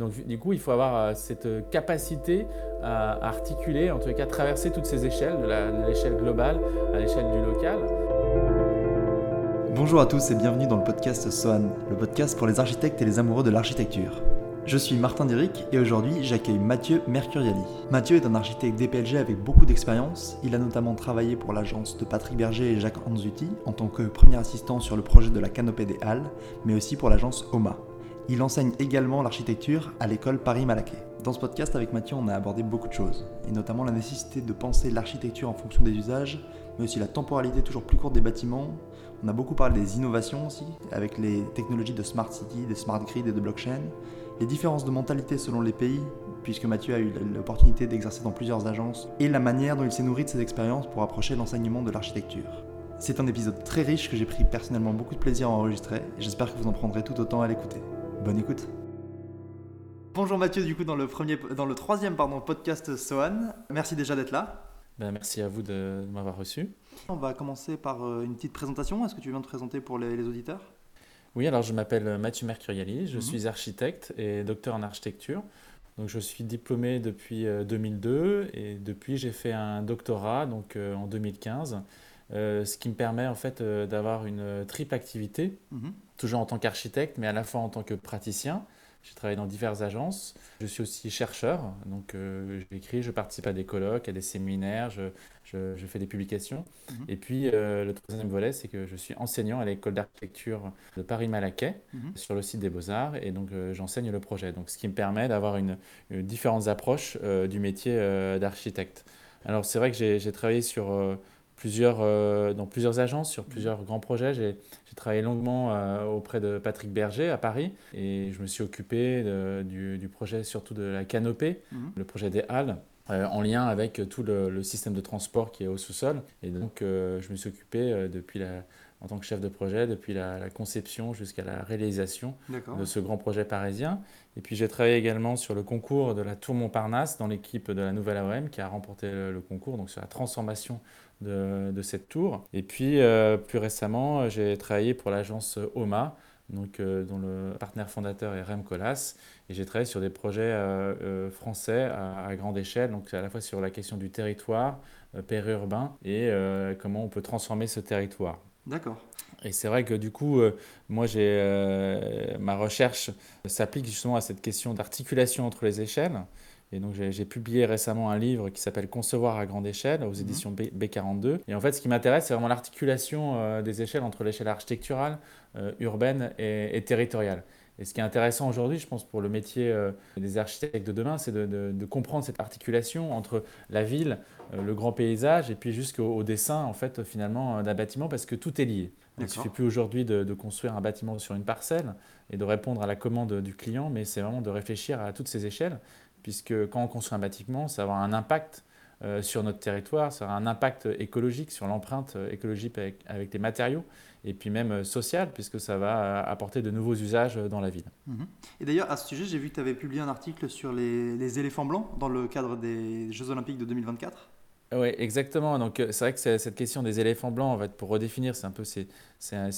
Donc du coup, il faut avoir cette capacité à articuler, en tout cas traverser toutes ces échelles, de l'échelle globale à l'échelle du local. Bonjour à tous et bienvenue dans le podcast SOAN, le podcast pour les architectes et les amoureux de l'architecture. Je suis Martin Diric et aujourd'hui j'accueille Mathieu Mercuriali. Mathieu est un architecte DPLG avec beaucoup d'expérience. Il a notamment travaillé pour l'agence de Patrick Berger et Jacques Anzuti en tant que premier assistant sur le projet de la canopée des Halles, mais aussi pour l'agence OMA. Il enseigne également l'architecture à l'école Paris-Malaquais. Dans ce podcast avec Mathieu, on a abordé beaucoup de choses, et notamment la nécessité de penser l'architecture en fonction des usages, mais aussi la temporalité toujours plus courte des bâtiments. On a beaucoup parlé des innovations aussi, avec les technologies de smart city, de smart grid et de blockchain, les différences de mentalité selon les pays, puisque Mathieu a eu l'opportunité d'exercer dans plusieurs agences, et la manière dont il s'est nourri de ses expériences pour approcher l'enseignement de l'architecture. C'est un épisode très riche que j'ai pris personnellement beaucoup de plaisir à enregistrer, et j'espère que vous en prendrez tout autant à l'écouter. Bonne écoute Bonjour Mathieu, du coup dans le, premier, dans le troisième pardon, podcast SOAN. Merci déjà d'être là. Ben, merci à vous de m'avoir reçu. On va commencer par euh, une petite présentation. Est-ce que tu viens te présenter pour les auditeurs? Oui, alors je m'appelle Mathieu Mercuriali, je mhm. suis architecte et docteur en architecture. Donc je suis diplômé depuis 2002 euh, et depuis j'ai fait un doctorat donc euh, en 2015, euh, ce qui me permet en fait d'avoir une triple activité, mhm. Toujours en tant qu'architecte mais à la fois en tant que praticien. J'ai travaillé dans diverses agences. Je suis aussi chercheur, donc euh, j'écris, je participe à des colloques, à des séminaires, je, je, fais des publications. Mhm. Et puis euh, le troisième volet, c'est que je suis enseignant à l'école d'architecture de Paris-Malaquais mhm. sur le site des Beaux-Arts et donc euh, j'enseigne le projet. Donc ce qui me permet d'avoir une, différentes approches du métier d'architecte. Alors c'est vrai que j'ai travaillé sur plusieurs, euh, dans plusieurs agences, sur plusieurs grands projets. J'ai travaillé longuement euh, auprès de Patrick Berger à Paris et je me suis occupé du, du, projet surtout de la canopée, mhm. le projet des Halles. Euh, en lien avec tout le, système de transport qui est au sous-sol. Et donc, je me suis occupé depuis la, en tant que chef de projet, depuis la, conception jusqu'à la réalisation de ce grand projet parisien. Et puis j'ai travaillé également sur le concours de la Tour Montparnasse dans l'équipe de la Nouvelle AOM qui a remporté le, concours, donc sur la transformation de, cette tour. Et puis, euh, plus récemment, j'ai travaillé pour l'agence OMA, donc, euh, dont le partenaire fondateur est Rem Colas. Et j'ai travaillé sur des projets euh, français à, grande échelle, donc à la fois sur la question du territoire périurbain et comment on peut transformer ce territoire. D'accord. Et c'est vrai que du coup, moi, j'ai ma recherche s'applique justement à cette question d'articulation entre les échelles. Et donc j'ai publié récemment un livre qui s'appelle Concevoir à grande échelle aux mhm. éditions B, 42 Et en fait, ce qui m'intéresse, c'est vraiment l'articulation euh, des échelles entre l'échelle architecturale, euh, urbaine et, territoriale. Et ce qui est intéressant aujourd'hui, je pense, pour le métier euh, des architectes de demain, c'est de, comprendre cette articulation entre la ville, le grand paysage, et puis jusqu'au dessin, en fait, finalement, d'un bâtiment, parce que tout est lié. Il ne suffit plus aujourd'hui de, de, construire un bâtiment sur une parcelle et de répondre à la commande du client, mais c'est vraiment de réfléchir à toutes ces échelles puisque quand on construit un bâtiment, ça va avoir un impact euh, sur notre territoire, ça aura un impact écologique sur l'empreinte euh, écologique avec, les matériaux, et puis même euh, social, puisque ça va apporter de nouveaux usages dans la ville. Mhm. Et d'ailleurs, à ce sujet, j'ai vu que tu avais publié un article sur les, éléphants blancs dans le cadre des Jeux Olympiques de 2024. Oui, exactement. Donc, c'est vrai que cette question des éléphants blancs, en fait, pour redéfinir, c'est un peu c'est,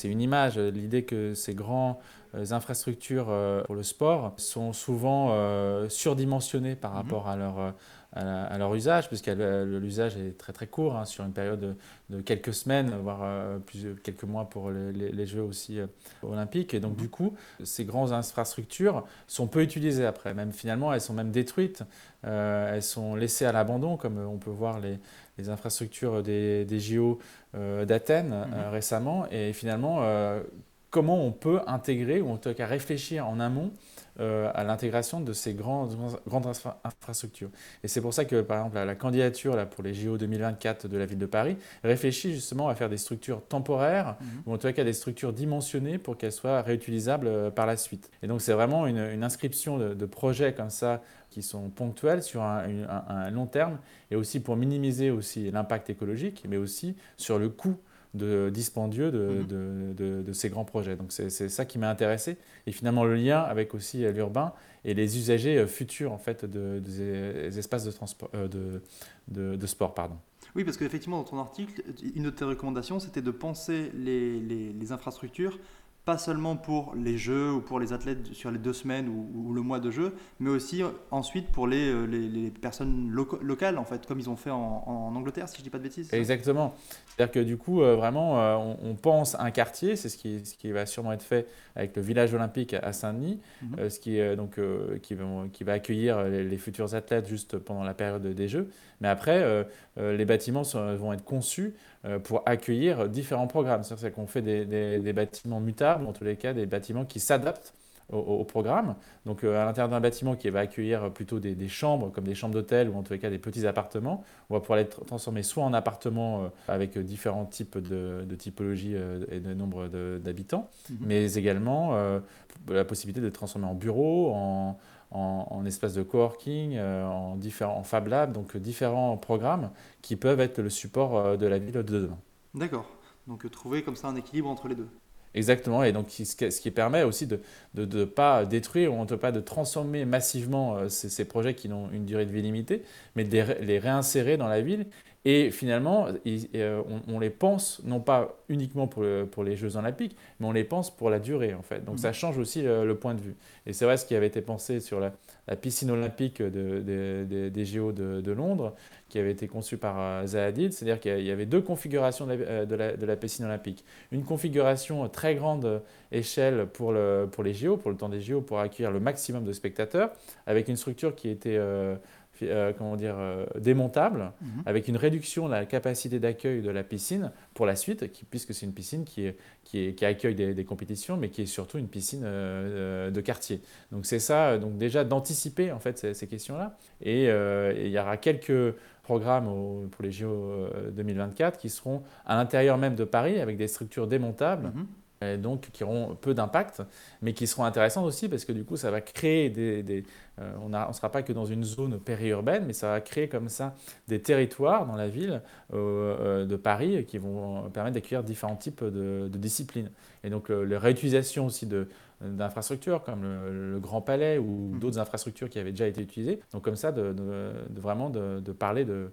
une image, l'idée que ces grands les infrastructures euh, pour le sport sont souvent euh, surdimensionnées par mhm. rapport à leur, euh, à, leur usage, puisque l'usage est très très court, hein, sur une période de, quelques semaines, voire plus, quelques mois pour les, Jeux aussi olympiques. Et donc du coup, ces grandes infrastructures sont peu utilisées après. Même finalement, elles sont même détruites, elles sont laissées à l'abandon, comme on peut voir les, les infrastructures des, des JO d'Athènes mhm. récemment. Et finalement, comment on peut intégrer, ou en tout cas réfléchir en amont euh, à l'intégration de ces grandes, grandes infrastructures. Et c'est pour ça que, par exemple, la, candidature là, pour les JO 2024 de la ville de Paris réfléchit justement à faire des structures temporaires, mhm. ou en tout cas des structures dimensionnées pour qu'elles soient réutilisables euh, par la suite. Et donc c'est vraiment une, inscription de, projets comme ça qui sont ponctuels sur un, un long terme, et aussi pour minimiser aussi l'impact écologique, mais aussi sur le coût de, dispendieux mhm. de, de, de, ces grands projets. Donc c'est ça qui m'a intéressé. Et finalement le lien avec aussi euh, l'urbain et les usagers euh, futurs en fait des espaces de, transport, euh, de, sport. Pardon. Oui, parce qu'effectivement, dans ton article, une de tes recommandations, c'était de penser les, les, les, infrastructures pas seulement pour les jeux ou pour les athlètes sur les deux semaines ou, le mois de jeu, mais aussi ensuite pour les, euh, les, personnes locales, en fait, comme ils ont fait en, Angleterre, si je ne dis pas de bêtises. Exactement. C'est-à-dire que du coup, euh, vraiment, euh, on, pense un quartier, c'est ce qui, ce qui va sûrement être fait avec le village olympique à Saint-Denis, mhm. ce qui, donc, qui, va, qui va accueillir les, futurs athlètes juste pendant la période des Jeux. Mais après, les bâtiments vont être conçus pour accueillir différents programmes. C'est-à-dire qu'on fait des, des, des bâtiments mutables en tous les cas des bâtiments qui s'adaptent au, programme. Donc euh, à l'intérieur d'un bâtiment qui va accueillir plutôt des, chambres, comme des chambres d'hôtel ou en tous les cas des petits appartements, on va pouvoir les transformer soit en appartements euh, avec différents types de, typologies euh, et de nombre d'habitants, mhm. mais également la possibilité de transformer en bureau, en, en, espace de coworking, en, différents, en Fab Lab, donc différents programmes qui peuvent être le support de la ville de demain. D'accord. Donc trouver comme ça un équilibre entre les deux. Exactement, et donc ce qui permet aussi de ne pas détruire ou en tout cas de transformer massivement euh, ces, projets qui ont une durée de vie limitée, mais de les, réinsérer dans la ville. Et finalement, euh, on, les pense non pas uniquement pour, pour, les Jeux Olympiques, mais on les pense pour la durée en fait. Donc ça mmh. change aussi le, point de vue. Et c'est vrai ce qui avait été pensé sur la, piscine olympique de, des JO de, Londres, qui avait été conçu par euh, Zahadid, c'est-à-dire qu'il y avait deux configurations de la, piscine olympique. Une configuration très grande échelle pour, le, pour les JO, pour le temps des JO, pour accueillir le maximum de spectateurs, avec une structure qui était euh, euh, comment dire, euh, démontable, mhm. avec une réduction de la capacité d'accueil de la piscine pour la suite, qui, puisque c'est une piscine qui, est, qui, qui accueille des, compétitions, mais qui est surtout une piscine euh, de quartier. Donc c'est ça, donc déjà d'anticiper en fait ces, questions-là. Et, il y aura quelques programmes pour les JO 2024 qui seront à l'intérieur même de Paris avec des structures démontables. Mhm donc qui auront peu d'impact, mais qui seront intéressantes aussi parce que du coup, ça va créer des... Euh, on ne sera pas que dans une zone périurbaine, mais ça va créer comme ça des territoires dans la ville euh, euh, de Paris qui vont permettre d'accueillir différents types de, disciplines. Et donc, la réutilisation aussi d'infrastructures comme le, Grand Palais ou mmh. d'autres infrastructures qui avaient déjà été utilisées. Donc comme ça, de, vraiment de, parler de,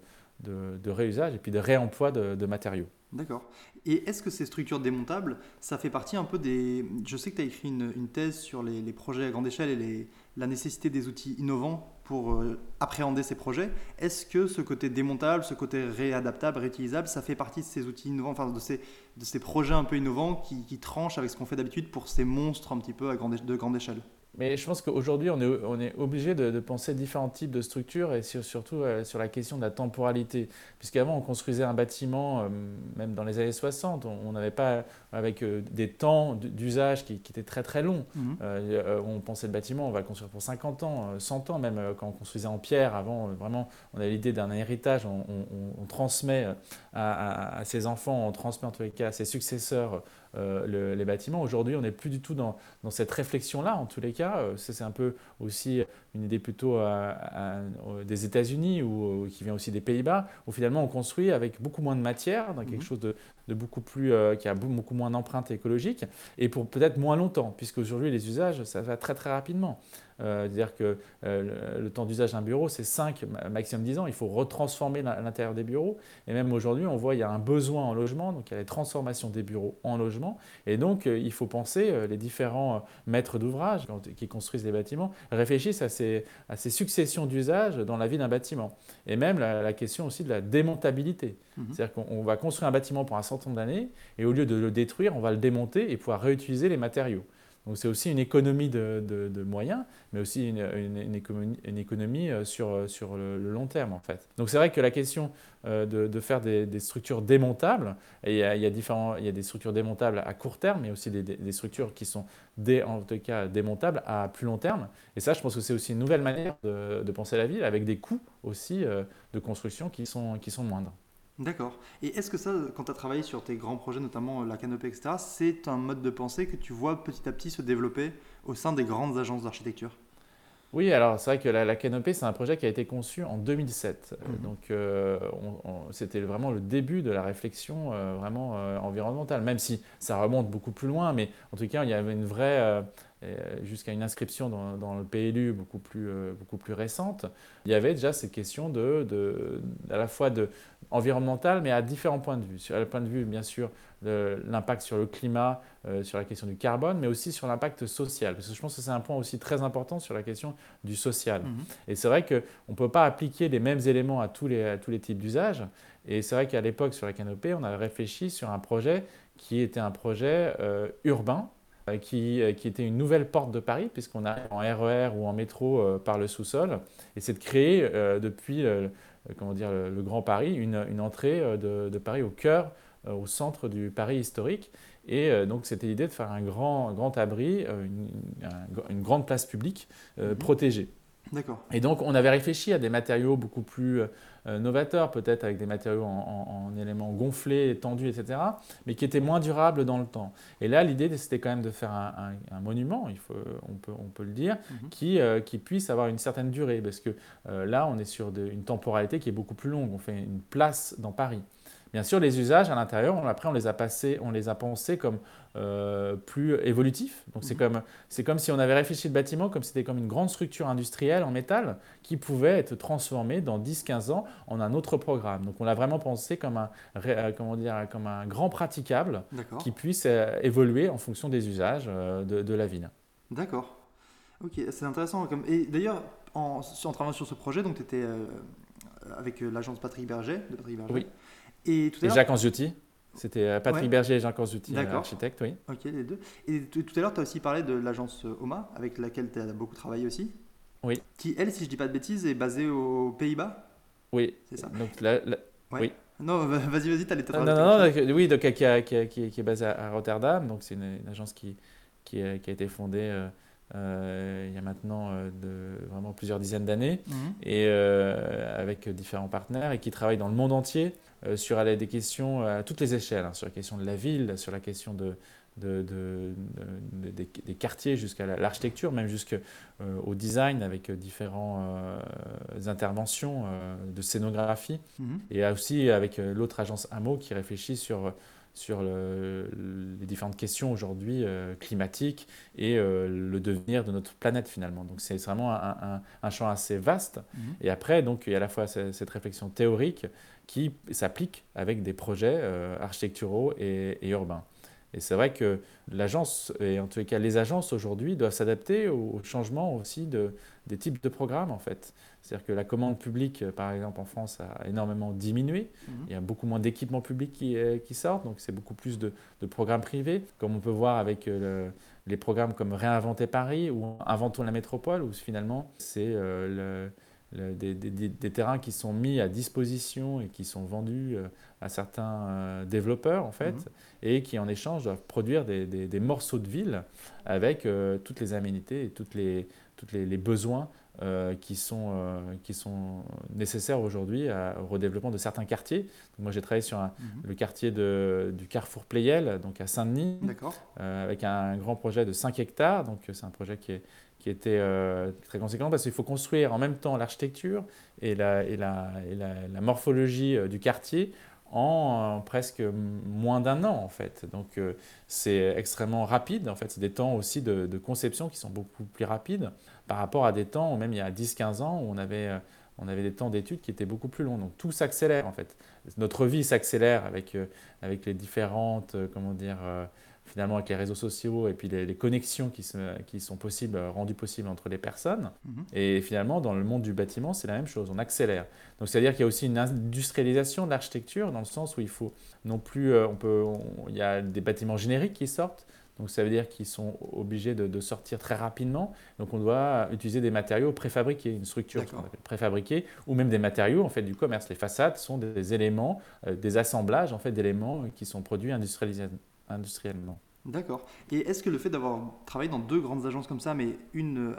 réusage et puis de réemploi de matériaux. D'accord. Et est-ce que ces structures démontables, ça fait partie un peu des... Je sais que tu as écrit une, thèse sur les, projets à grande échelle et la nécessité des outils innovants pour euh, appréhender ces projets. Est-ce que ce côté démontable, ce côté réadaptable, réutilisable, ça fait partie de ces outils innovants, enfin de ces, projets un peu innovants qui, tranchent avec ce qu'on fait d'habitude pour ces monstres un petit peu à de grande échelle? Mais je pense qu'aujourd'hui, on est, on est obligé de, penser différents types de structures et surtout euh, sur la question de la temporalité. Puisqu'avant, on construisait un bâtiment, euh, même dans les années 60, on n'avait pas, avec euh, des temps d'usage qui, étaient très très longs. Mhm. on pensait le bâtiment, on va le construire pour 50 ans, 100 ans, même quand on construisait en pierre. Avant, vraiment, on avait l'idée d'un héritage, on, transmet à, à, ses enfants, on transmet en tous les cas à ses successeurs euh, les bâtiments. Aujourd'hui, on n'est plus du tout dans, cette réflexion-là, en tous les cas. Euh, c'est un peu aussi une idée plutôt des États-Unis ou, qui vient aussi des Pays-Bas, où finalement on construit avec beaucoup moins de matière, dans quelque mhm. chose de, beaucoup plus, euh, qui a beaucoup moins d'empreinte écologique, et pour peut-être moins longtemps, puisque aujourd'hui les usages, ça va très très rapidement. C'est-à-dire euh, que euh, le, temps d'usage d'un bureau, c'est 5, maximum 10 ans. Il faut retransformer l'intérieur des bureaux. Et même aujourd'hui, on voit qu'il y a un besoin en logement, donc il y a les transformations des bureaux en logement. Et donc, euh, il faut penser, les différents maîtres d'ouvrage qui construisent les bâtiments réfléchissent à ces, à ces successions d'usages dans la vie d'un bâtiment. Et même la, question aussi de la démontabilité. Mhm. C'est-à-dire qu'on va construire un bâtiment pour un certain nombre d'années, et au lieu de le détruire, on va le démonter et pouvoir réutiliser les matériaux. Donc c'est aussi une économie de, moyens, mais aussi une, économie, euh, sur, euh, le, long terme en fait. Donc c'est vrai que la question euh, de, faire des, structures démontables, il, y a, des structures démontables à court terme, mais aussi des, structures qui sont en tout cas démontables à plus long terme. Et ça, je pense que c'est aussi une nouvelle manière de, penser la ville, avec des coûts aussi de construction qui sont moindres. D'accord. Et est-ce que ça, quand tu as travaillé sur tes grands projets, notamment la canopée, etc., c'est un mode de pensée que tu vois petit à petit se développer au sein des grandes agences d'architecture? Oui, alors c'est vrai que la, canopée, c'est un projet qui a été conçu en 2007. Mhm. Donc euh, c'était vraiment le début de la réflexion euh, vraiment euh, environnementale, même si ça remonte beaucoup plus loin, mais en tout cas, il y avait une vraie jusqu'à une inscription dans, le PLU beaucoup plus, beaucoup plus récente, il y avait déjà ces questions de, de à la fois de environnemental, mais à différents points de vue. Sur le point de vue, bien sûr, l'impact sur le climat, euh, sur la question du carbone, mais aussi sur l'impact social. Parce que je pense que c'est un point aussi très important sur la question du social. Mhm. Et c'est vrai qu'on ne peut pas appliquer les mêmes éléments à tous les, à tous les types d'usages. Et c'est vrai qu'à l'époque, sur la canopée, on a réfléchi sur un projet qui était un projet euh, urbain, euh, qui, qui, était une nouvelle porte de Paris, puisqu'on arrive en RER e ou en métro par le sous-sol. Et c'est de créer, depuis comment dire, le, Grand Paris, une, une entrée de, de, Paris au cœur euh, au centre du Paris historique. Et euh, donc, c'était l'idée de faire un grand, grand abri, euh, une, grande place publique mhm. protégée. D'accord. Et donc, on avait réfléchi à des matériaux beaucoup plus novateurs, peut-être avec des matériaux en, éléments gonflés, tendus, etc., mais qui étaient moins durables dans le temps. Et là, l'idée, c'était quand même de faire un, monument, il faut, on, peut, on peut le dire, mhm. qui, qui puisse avoir une certaine durée, parce que là, on est sur une temporalité qui est beaucoup plus longue. On fait une place dans Paris. Bien sûr, les usages à l'intérieur, après, on les a passés, on les a pensés comme euh, plus évolutifs. Donc, c'est mhm. comme, c'est comme si on avait réfléchi le bâtiment comme c'était comme une grande structure industrielle en métal qui pouvait être transformée dans 10-15 ans en un autre programme. Donc, on l'a vraiment pensé comme un, euh, comment dire, comme un grand praticable qui puisse euh, évoluer en fonction des usages de, la ville. D'accord. Ok, c'est intéressant. Et d'ailleurs, en, en, travaillant sur ce projet, donc tu étais avec l'agence Patrick Berger, de Patrick Berger. Oui. Et, tout à Jacques Anziotti. C'était euh, Patrick Berger et Jacques Anziotti, euh, architecte, oui. Ok, les deux. Et tout à l'heure, tu as aussi parlé de l'agence euh, OMA, avec laquelle tu as beaucoup travaillé aussi. Oui. Qui, elle, si je dis pas de bêtises, est basée aux Pays-Bas Oui. C'est ça Donc, Oui. Non, vas-y, vas-y, tu allais te Non, non, non, oui, donc, qui, a, qui, qui, est basée à Rotterdam. Donc, c'est une, agence qui, qui, a, qui a été fondée euh, il y a maintenant euh, de, vraiment plusieurs dizaines d'années, mhm. et euh, avec différents partenaires, et qui travaillent dans le monde entier sur des questions à toutes les échelles, hein, sur la question de la ville, sur la question de, de, des, quartiers jusqu'à l'architecture, même jusqu'au design avec différentes interventions de scénographie. Mhm. Et aussi avec l'autre agence AMO qui réfléchit sur sur les différentes questions aujourd'hui euh, climatiques et euh, le devenir de notre planète finalement. Donc c'est vraiment un, champ assez vaste. Mhm. Et après, donc, il y a à la fois cette réflexion théorique qui s'applique avec des projets euh, architecturaux et, et urbains. Et c'est vrai que l'agence, et en tous les cas les agences aujourd'hui, doivent s'adapter au changement aussi de, des types de programmes en fait. C'est-à-dire que la commande publique, par exemple en France, a énormément diminué. Mhm. Il y a beaucoup moins d'équipements publics qui, euh, qui, sortent, donc c'est beaucoup plus de, de, programmes privés, comme on peut voir avec euh, les programmes comme Réinventer Paris ou Inventons la métropole, où finalement c'est euh, le des, des, terrains qui sont mis à disposition et qui sont vendus euh, à certains euh, développeurs en fait, mhm. et qui en échange doivent produire des, morceaux de ville avec euh, toutes les aménités et toutes les, toutes les, besoins qui, sont, qui sont nécessaires aujourd'hui au redéveloppement de certains quartiers. moi j'ai travaillé sur mhm. le quartier de, du Carrefour Playel, donc à Saint-Denis, avec un grand projet de 5 hectares, donc c'est un projet qui est qui était euh, très conséquent parce qu'il faut construire en même temps l'architecture et la, et la, et la, morphologie euh, du quartier en presque moins d'un an en fait. Donc euh, c'est extrêmement rapide en fait. C'est des temps aussi de, de, conception qui sont beaucoup plus rapides par rapport à des temps, même il y a 10-15 ans, où on avait, on avait des temps d'études qui étaient beaucoup plus longs. Donc tout s'accélère en fait. Notre vie s'accélère avec, avec les différentes, comment dire, finalement avec les réseaux sociaux et puis les, connexions qui, qui, sont possibles, rendues possibles entre les personnes. Mhm. Et finalement, dans le monde du bâtiment, c'est la même chose, on accélère. Donc c'est-à-dire qu'il y a aussi une industrialisation de l'architecture dans le sens où il faut non plus, euh, on peut, il y a des bâtiments génériques qui sortent. Donc ça veut dire qu'ils sont obligés de, sortir très rapidement. Donc on doit utiliser des matériaux préfabriqués, une structure préfabriquée, ou même des matériaux en fait du commerce. Les façades sont des éléments, euh, des assemblages en fait d'éléments qui sont produits industrialisés industriellement. D'accord. Et est-ce que le fait d'avoir travaillé dans deux grandes agences comme ça, mais une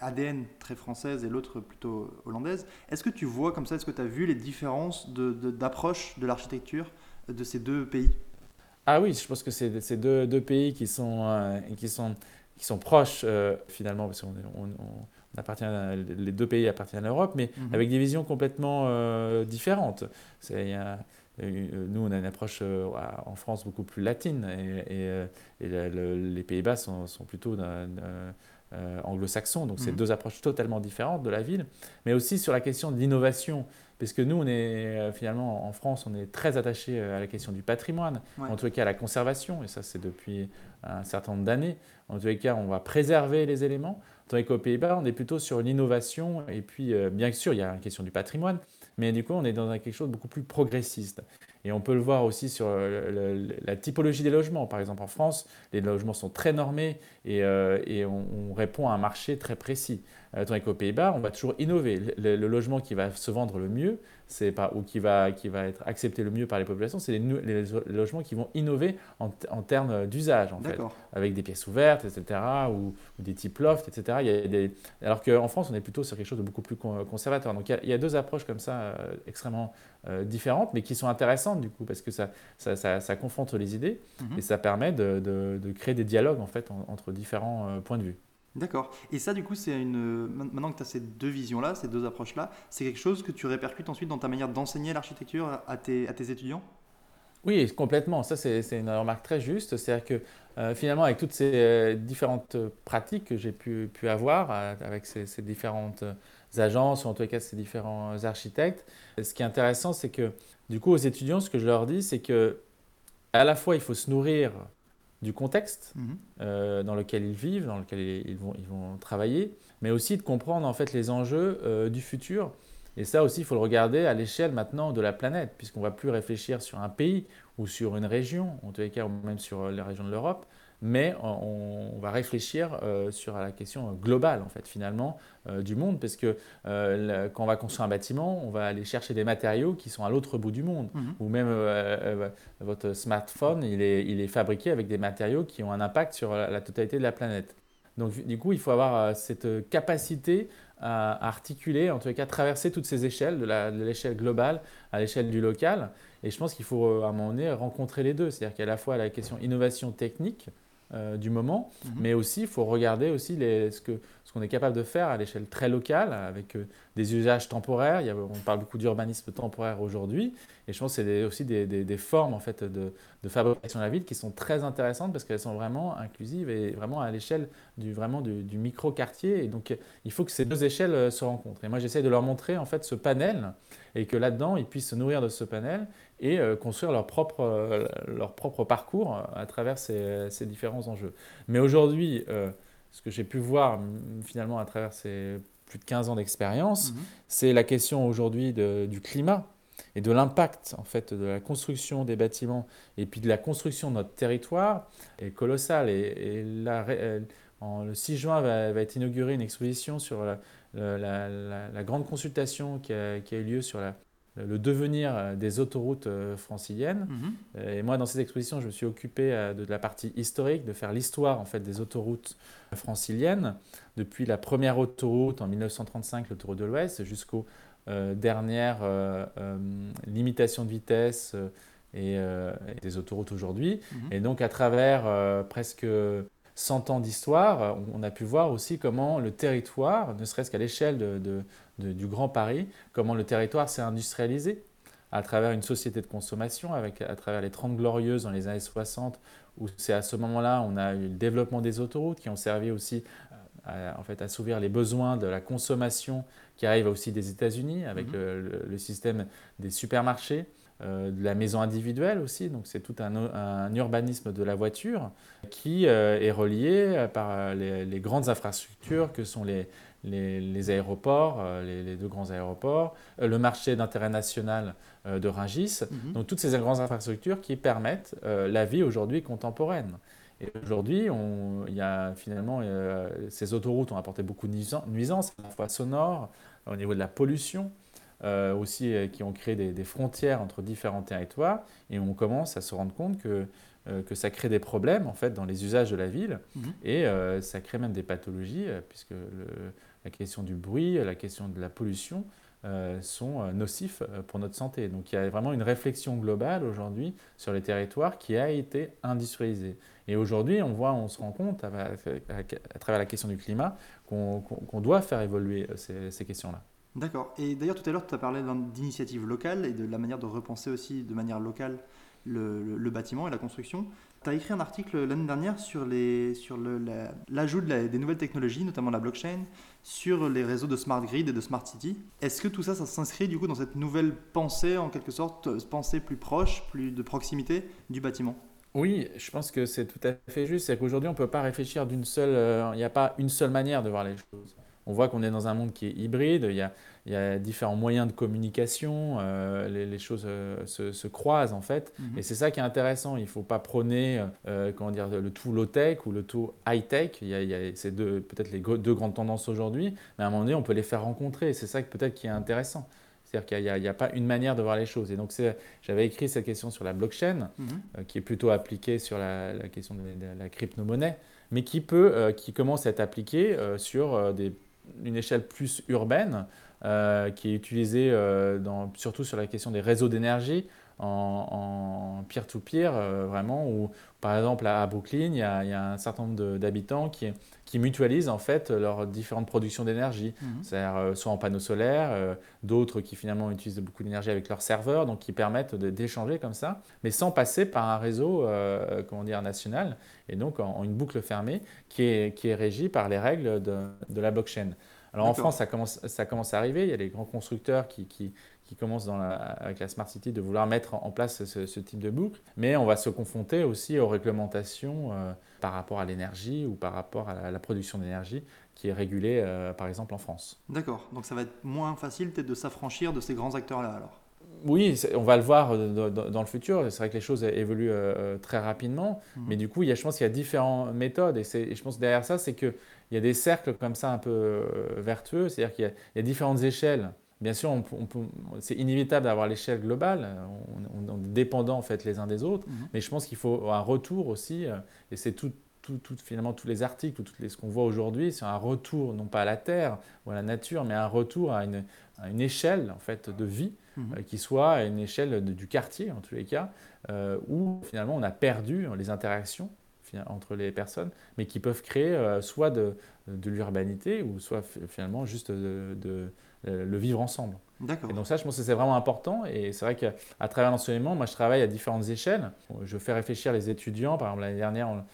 ADN très française et l'autre plutôt hollandaise, est-ce que tu vois comme ça, est-ce que tu as vu les différences d'approche de, de l'architecture de ces deux pays? Ah oui, je pense que c'est ces deux, deux, pays qui sont, euh, qui sont, qui sont proches euh, finalement, parce qu'on on, on appartient les deux pays appartiennent à l'Europe, mais mhm. avec des visions complètement euh, différentes. Il y a nous, on a une approche en France beaucoup plus latine et, les Pays-Bas sont, sont, plutôt anglo-saxons. Donc, c'est mmh. deux approches totalement différentes de la ville. Mais aussi sur la question de l'innovation. Parce que nous, on est finalement en France, on est très attaché à la question du patrimoine, en tout cas à la conservation, et ça c'est depuis un certain nombre d'années. En tous les cas, on va préserver les éléments. Tandis qu'aux Pays-Bas, on est plutôt sur l'innovation. Et puis, euh, bien sûr, il y a la question du patrimoine, mais du coup, on est dans quelque chose de beaucoup plus progressiste. Et on peut le voir aussi sur euh, la typologie des logements. Par exemple, en France, les logements sont très normés et, euh, on, répond à un marché très précis. Tandis qu'aux Pays-Bas, on va toujours innover. Le, logement qui va se vendre le mieux, c'est pas, ou qui va, qui va être accepté le mieux par les populations, c'est les, logements qui vont innover en, en termes d'usage, en fait, avec des pièces ouvertes, etc., ou, des types loft, etc. Il y a des... Alors qu'en France, on est plutôt sur quelque chose de beaucoup plus conservateur. Donc il y a, deux approches comme ça euh, extrêmement euh, différentes, mais qui sont intéressantes du coup, parce que ça, ça, ça, confronte les idées mhm. et ça permet de, de, créer des dialogues en fait entre différents euh, points de vue. D'accord. Et ça, du coup, c'est une. Maintenant que tu as ces deux visions-là, ces deux approches-là, c'est quelque chose que tu répercutes ensuite dans ta manière d'enseigner l'architecture à tes, à tes étudiants? Oui, complètement. Ça, c'est une remarque très juste. C'est-à-dire que euh, finalement, avec toutes ces euh, différentes pratiques que j'ai pu, pu, avoir, euh, avec ces, ces, différentes agences, ou en tout cas ces différents architectes, ce qui est intéressant, c'est que du coup, aux étudiants, ce que je leur dis, c'est que à la fois, il faut se nourrir du contexte mhm. euh, dans lequel ils vivent, dans lequel ils vont, ils vont travailler, mais aussi de comprendre en fait les enjeux euh, du futur. Et ça aussi, il faut le regarder à l'échelle maintenant de la planète, puisqu'on ne va plus réfléchir sur un pays ou sur une région, en tous les cas, ou même sur les régions de l'Europe, mais on, va réfléchir euh, sur la question globale, en fait, finalement, euh, du monde, parce que euh, quand on va construire un bâtiment, on va aller chercher des matériaux qui sont à l'autre bout du monde, mhm. ou même votre smartphone, il est, il est, fabriqué avec des matériaux qui ont un impact sur la, totalité de la planète. Donc, du coup, il faut avoir cette capacité à articuler, en tout cas traverser toutes ces échelles, de l'échelle globale à l'échelle du local. Et je pense qu'il faut à un moment donné rencontrer les deux, c'est-à-dire qu'à la fois la question innovation technique, euh, du moment, mhm. mais aussi il faut regarder aussi les, ce qu'on ce est capable de faire à l'échelle très locale avec euh, des usages temporaires. Il y a, on parle beaucoup d'urbanisme temporaire aujourd'hui, et je pense que c'est aussi des, des, formes en fait de, de, fabrication de la ville qui sont très intéressantes parce qu'elles sont vraiment inclusives et vraiment à l'échelle du vraiment du, du micro quartier. Et donc il faut que ces deux échelles euh, se rencontrent. Et moi j'essaie de leur montrer en fait ce panel et que là-dedans ils puissent se nourrir de ce panel et euh, construire leur propre, euh, leur propre parcours à travers ces, ces différents enjeux. Mais aujourd'hui, euh, ce que j'ai pu voir finalement à travers ces plus de 15 ans d'expérience, mhm. c'est la question aujourd'hui du climat et de l'impact en fait de la construction des bâtiments et puis de la construction de notre territoire est colossal. Et, en, le 6 juin va, va, être inaugurée une exposition sur la, la, la, grande consultation qui a, qui a, eu lieu sur la, le devenir euh, des autoroutes euh, franciliennes. Mhm. Euh, et moi, dans cette exposition, je me suis occupé de la partie historique, de faire l'histoire en fait des autoroutes franciliennes, depuis la première autoroute en 1935, l'autoroute de l'Ouest, jusqu'aux dernières limitations de vitesse et, des autoroutes aujourd'hui. Mhm. Et donc, à travers presque 100 ans d'histoire, on a pu voir aussi comment le territoire, ne serait-ce qu'à l'échelle de du Grand Paris, comment le territoire s'est industrialisé à travers une société de consommation, avec, à travers les 30 glorieuses dans les années 60, où c'est à ce moment-là on a eu le développement des autoroutes qui ont servi aussi euh, à, en fait, à assouvir les besoins de la consommation qui arrive aussi des États-Unis avec mhm. le, système des supermarchés. Euh, de la maison individuelle aussi, donc c'est tout un, urbanisme de la voiture qui euh, est relié par les, grandes infrastructures que sont les, les, aéroports, euh, les, deux grands aéroports, euh, le marché d'intérêt national euh, de Rungis, mhm. donc toutes ces grandes infrastructures qui permettent la vie aujourd'hui contemporaine. Et aujourd'hui, il y a finalement, ces autoroutes ont apporté beaucoup de nuisances, à la fois sonores, au niveau de la pollution, aussi qui ont créé des, frontières entre différents territoires. Et on commence à se rendre compte que, que ça crée des problèmes en fait dans les usages de la ville mhm. et ça crée même des pathologies puisque le, la question du bruit, la question de la pollution euh, sont euh, nocifs euh, pour notre santé. Donc il y a vraiment une réflexion globale aujourd'hui sur les territoires qui a été industrialisée. Et aujourd'hui, on voit, on se rend compte à, travers la question du climat qu'on doit faire évoluer ces, questions-là. D'accord. Et d'ailleurs, tout à l'heure, tu as parlé d'initiatives locales et de la manière de repenser aussi de manière locale le, bâtiment et la construction. Tu as écrit un article l'année dernière sur l'ajout des nouvelles technologies, notamment la blockchain, sur les réseaux de smart grid et de smart city. Est-ce que tout ça, ça s'inscrit du coup dans cette nouvelle pensée, en quelque sorte, pensée plus proche, plus de proximité du bâtiment? Oui, je pense que c'est tout à fait juste. C'est qu'aujourd'hui, on ne peut pas réfléchir d'une seule. Euh, il n'y a pas une seule manière de voir les choses. On voit qu'on est dans un monde qui est hybride. Il y a, il y a différents moyens de communication, euh, les, choses euh, se, croisent en fait. Mhm. Et c'est ça qui est intéressant. Il ne faut pas prôner euh, comment dire, le tout low-tech ou le tout high-tech. Il y a, il c'est peut-être les deux grandes tendances aujourd'hui, mais à un moment donné, on peut les faire rencontrer. C'est ça peut-être qui est intéressant. C'est-à-dire qu'il n'y a, pas une manière de voir les choses. Et donc, j'avais écrit cette question sur la blockchain, mhm. qui est plutôt appliquée sur la, question de, la crypto-monnaie, mais qui, peut, qui commence à être appliquée sur des, une échelle plus urbaine. Euh, qui est utilisé euh, surtout sur la question des réseaux d'énergie en peer-to-peer, euh, vraiment, où par exemple à Brooklyn, il y a, il y a un certain nombre d'habitants qui, qui, mutualisent en fait leurs différentes productions d'énergie, mhm. c'est-à-dire soit en panneaux solaires, d'autres qui finalement utilisent beaucoup d'énergie avec leurs serveurs, donc qui permettent d'échanger comme ça, mais sans passer par un réseau comment dire, national, et donc en, une boucle fermée qui est, qui est régie par les règles de, de la blockchain. Alors en France, ça commence, ça commence à arriver. Il y a les grands constructeurs qui, qui, qui commencent dans la, avec la Smart City de vouloir mettre en place ce, type de boucle. Mais on va se confronter aussi aux réglementations euh, par rapport à l'énergie ou par rapport à la, production d'énergie qui est régulée euh, par exemple en France. D'accord. Donc ça va être moins facile peut-être de s'affranchir de ces grands acteurs-là alors? Oui, on va le voir euh, dans, le futur. C'est vrai que les choses évoluent très rapidement. Mhm. Mais du coup, il y a, je pense qu'il y a différentes méthodes. Et, et je pense que derrière ça, c'est que il y a des cercles comme ça un peu euh, vertueux, c'est-à-dire qu'il y, a différentes échelles. Bien sûr, on, c'est inévitable d'avoir l'échelle globale, on, est dépendant en fait les uns des autres, mhm. mais je pense qu'il faut un retour aussi, euh, et c'est tout, tout, finalement tous les articles, tout les, ce qu'on voit aujourd'hui, c'est un retour non pas à la terre ou à la nature, mais un retour à une, une échelle en fait de vie mhm. euh, qui soit à une échelle du quartier en tous les cas, où finalement on a perdu les interactions entre les personnes, mais qui peuvent créer euh, soit de, de l'urbanité ou soit finalement juste de, le vivre ensemble. Et donc ça, je pense que c'est vraiment important. Et c'est vrai qu'à travers l'enseignement, moi, je travaille à différentes échelles. Je fais réfléchir les étudiants. Par exemple, l'année dernière,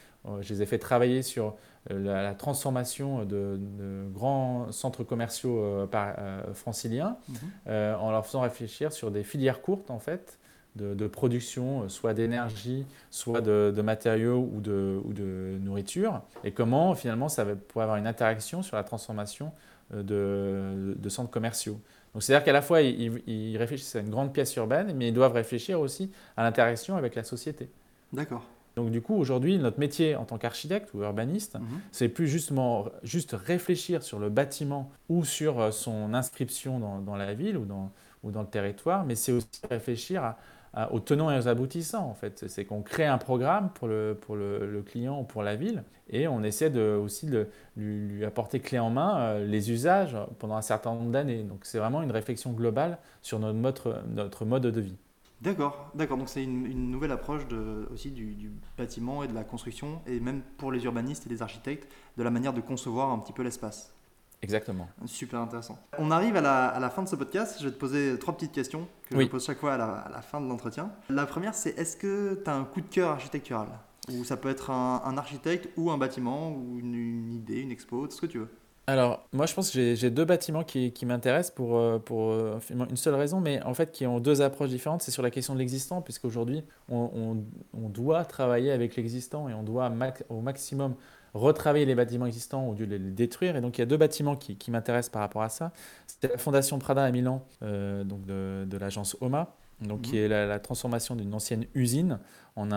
je les ai fait travailler sur euh, la, transformation de, grands centres commerciaux euh, franciliens mhm. en leur faisant réfléchir sur des filières courtes, en fait, de, production, euh, soit d'énergie, soit de, matériaux ou de, ou de, nourriture, et comment finalement ça pourrait avoir une interaction sur la transformation euh, de, centres commerciaux. Donc c'est-à-dire qu'à la fois ils, réfléchissent à une grande pièce urbaine, mais ils doivent réfléchir aussi à l'interaction avec la société. D'accord. Donc du coup, aujourd'hui, notre métier en tant qu'architecte ou urbaniste, mhm. c'est plus justement juste réfléchir sur le bâtiment ou sur euh, son inscription dans, dans la ville ou dans, ou dans le territoire, mais c'est aussi réfléchir à, aux tenants et aux aboutissants, en fait. C'est qu'on crée un programme pour le, pour le, client ou pour la ville et on essaie de, aussi de lui, apporter clé en main euh, les usages pendant un certain nombre d'années. Donc c'est vraiment une réflexion globale sur notre mode, notre mode de vie. D'accord, d'accord. Donc c'est une, nouvelle approche de, aussi du, du, bâtiment et de la construction, et même pour les urbanistes et les architectes, de la manière de concevoir un petit peu l'espace. Exactement. Super intéressant. On arrive à la, fin de ce podcast. Je vais te poser trois petites questions que je pose chaque fois à la, fin de l'entretien. La première, c'est est-ce que tu as un coup de cœur architectural? Ou ça peut être un, architecte ou un bâtiment ou une, idée, une expo, tout ce que tu veux. Alors, moi, je pense que j'ai deux bâtiments qui, qui m'intéressent pour, euh, pour euh, une seule raison, mais en fait qui ont deux approches différentes. C'est sur la question de l'existant, puisqu'aujourd'hui, on, on, on, doit travailler avec l'existant et on doit au maximum retravailler les bâtiments existants au lieu de les détruire. Et donc, il y a deux bâtiments qui, qui m'intéressent par rapport à ça. C'était la Fondation Prada à Milan, euh, donc de, de l'agence OMA, donc qui mhm. est la, transformation d'une ancienne usine en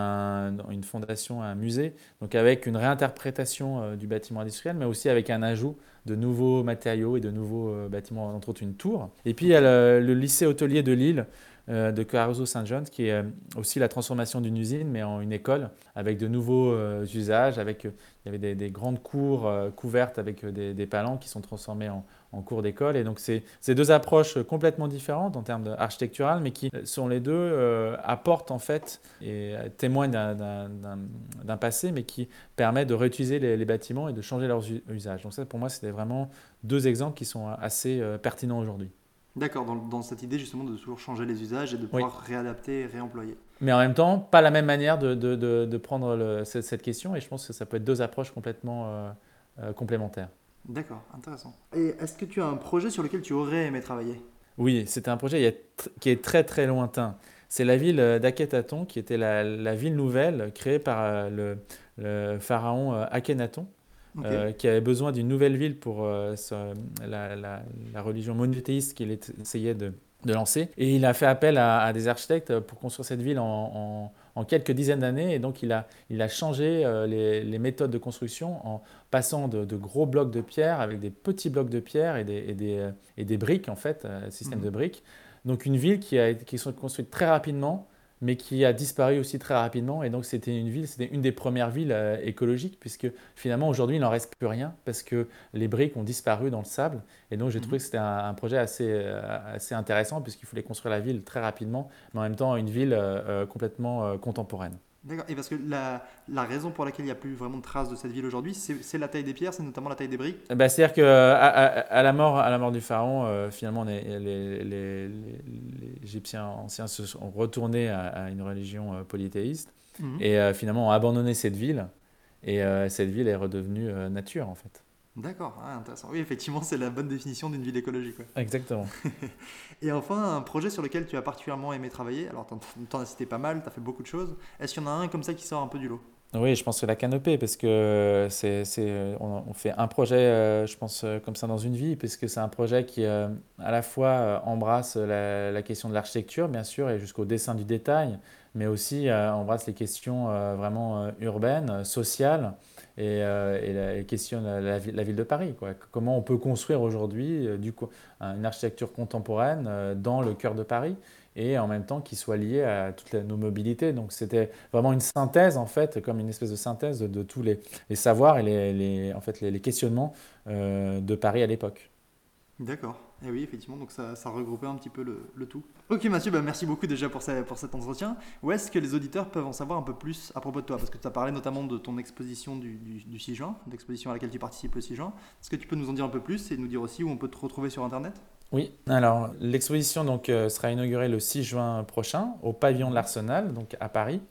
une fondation, un musée, donc avec une réinterprétation euh, du bâtiment industriel, mais aussi avec un ajout de nouveaux matériaux et de nouveaux euh, bâtiments, entre autres une tour. Et puis il y a le, lycée hôtelier de Lille, de Caruso Saint-Jean, qui est aussi la transformation d'une usine, mais en une école, avec de nouveaux usages, avec il y avait des, grandes cours couvertes avec des, des, palans qui sont transformés en, en cours d'école. Et donc, c'est deux approches complètement différentes en termes architectural, mais qui sont les deux euh, apportent en fait et témoignent d'un passé, mais qui permettent de réutiliser les, bâtiments et de changer leurs usages. Donc ça, pour moi, c'était vraiment deux exemples qui sont assez euh, pertinents aujourd'hui. D'accord, dans, cette idée justement de toujours changer les usages et de pouvoir réadapter et réemployer. Mais en même temps, pas la même manière de, de, de, prendre cette, question, et je pense que ça peut être deux approches complètement euh, complémentaires. D'accord, intéressant. Et est-ce que tu as un projet sur lequel tu aurais aimé travailler? Oui, c'était un projet qui est très très lointain. C'est la ville euh, d'Akhenaton, qui était la, ville nouvelle créée par euh, le, pharaon euh, Akhenaton, qui avait besoin d'une nouvelle ville pour la, religion monothéiste qu'il essayait de, lancer. Et il a fait appel à, des architectes pour construire cette ville en en quelques dizaines d'années. Et donc, il a, il a changé euh, les, méthodes de construction en passant de, gros blocs de pierre avec des petits blocs de pierre et des, et des, euh, et des briques, en fait, un système mmh. de briques. Donc, une ville qui a qui est construite très rapidement mais qui a disparu aussi très rapidement. Et donc, c'était une ville, c'était une des premières villes euh, écologiques, puisque finalement, aujourd'hui, il n'en reste plus rien, parce que les briques ont disparu dans le sable. Et donc, j'ai trouvé mhm. que c'était un, projet assez, euh, assez intéressant, puisqu'il fallait construire la ville très rapidement, mais en même temps, une ville euh, complètement contemporaine. D'accord. Et parce que la, la, raison pour laquelle il n'y a plus vraiment de traces de cette ville aujourd'hui, c'est la taille des pierres, c'est notamment la taille des briques? Bah, C'est-à-dire qu'à à, la mort, à la mort du pharaon, euh, finalement, les, les, les, Égyptiens anciens se sont retournés à, une religion euh, polythéiste mhm. et euh, finalement ont abandonné cette ville. Et cette ville est redevenue nature, en fait. D'accord, ah, intéressant. Oui, effectivement, c'est la bonne définition d'une ville écologique. Exactement. et enfin, un projet sur lequel tu as particulièrement aimé travailler. Alors, tu en as cité pas mal, tu as fait beaucoup de choses. Est-ce qu'il y en a un comme ça qui sort un peu du lot? Oui, je pense que la canopée, parce que c'est, on, fait un projet, euh, je pense, euh, comme ça dans une vie, puisque c'est un projet qui euh, à la fois embrasse la, la question de l'architecture, bien sûr, et jusqu'au dessin du détail, mais aussi embrasse les questions vraiment urbaines, sociales, et, euh, et, questionne la, ville de Paris. Comment on peut construire aujourd'hui euh, du une architecture contemporaine euh, dans le cœur de Paris et en même temps qui soit liée à toutes nos mobilités. Donc c'était vraiment une synthèse, en fait, comme une espèce de synthèse de, tous les, savoirs et les, en fait, les, questionnements de Paris à l'époque. D'accord. Et eh oui, effectivement, donc ça, ça regroupait un petit peu le, tout. Ok Mathieu, bah merci beaucoup déjà pour, pour cet entretien. Où est-ce que les auditeurs peuvent en savoir un peu plus à propos de toi? Parce que tu as parlé notamment de ton exposition du, du, 6 juin, l'exposition à laquelle tu participes le 6 juin. Est-ce que tu peux nous en dire un peu plus et nous dire aussi où on peut te retrouver sur Internet? Oui, alors l'exposition donc euh, sera inaugurée le 6 juin prochain au pavillon de l'Arsenal, donc à Paris.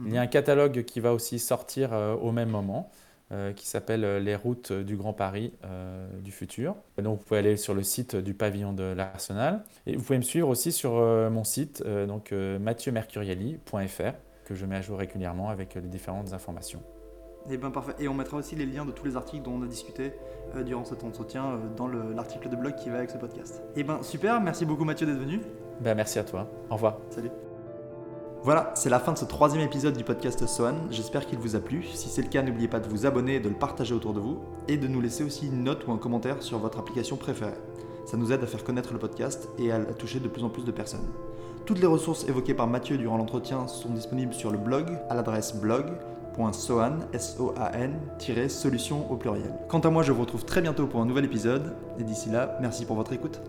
Il y a mhm. un catalogue qui va aussi sortir euh, au même moment. Euh, qui s'appelle Les routes du Grand Paris euh, du futur. donc vous pouvez aller sur le site du pavillon de l'Arsenal et vous pouvez me suivre aussi sur mon site donc mathieumercuriali.fr que je mets à jour régulièrement avec les différentes informations. Et eh bien parfait. Et on mettra aussi les liens de tous les articles dont on a discuté durant cet entretien dans l'article de blog qui va avec ce podcast. Et eh ben super, merci beaucoup Mathieu d'être venu. Ben, merci à toi. Au revoir. Salut. Voilà, c'est la fin de ce troisième épisode du podcast Soan. J'espère qu'il vous a plu. Si c'est le cas, n'oubliez pas de vous abonner et de le partager autour de vous, et de nous laisser aussi une note ou un commentaire sur votre application préférée. Ça nous aide à faire connaître le podcast et à toucher de plus en plus de personnes. Toutes les ressources évoquées par Mathieu durant l'entretien sont disponibles sur le blog à l'adresse blog.soan-solution au pluriel. Quant à moi, je vous retrouve très bientôt pour un nouvel épisode, et d'ici là, merci pour votre écoute.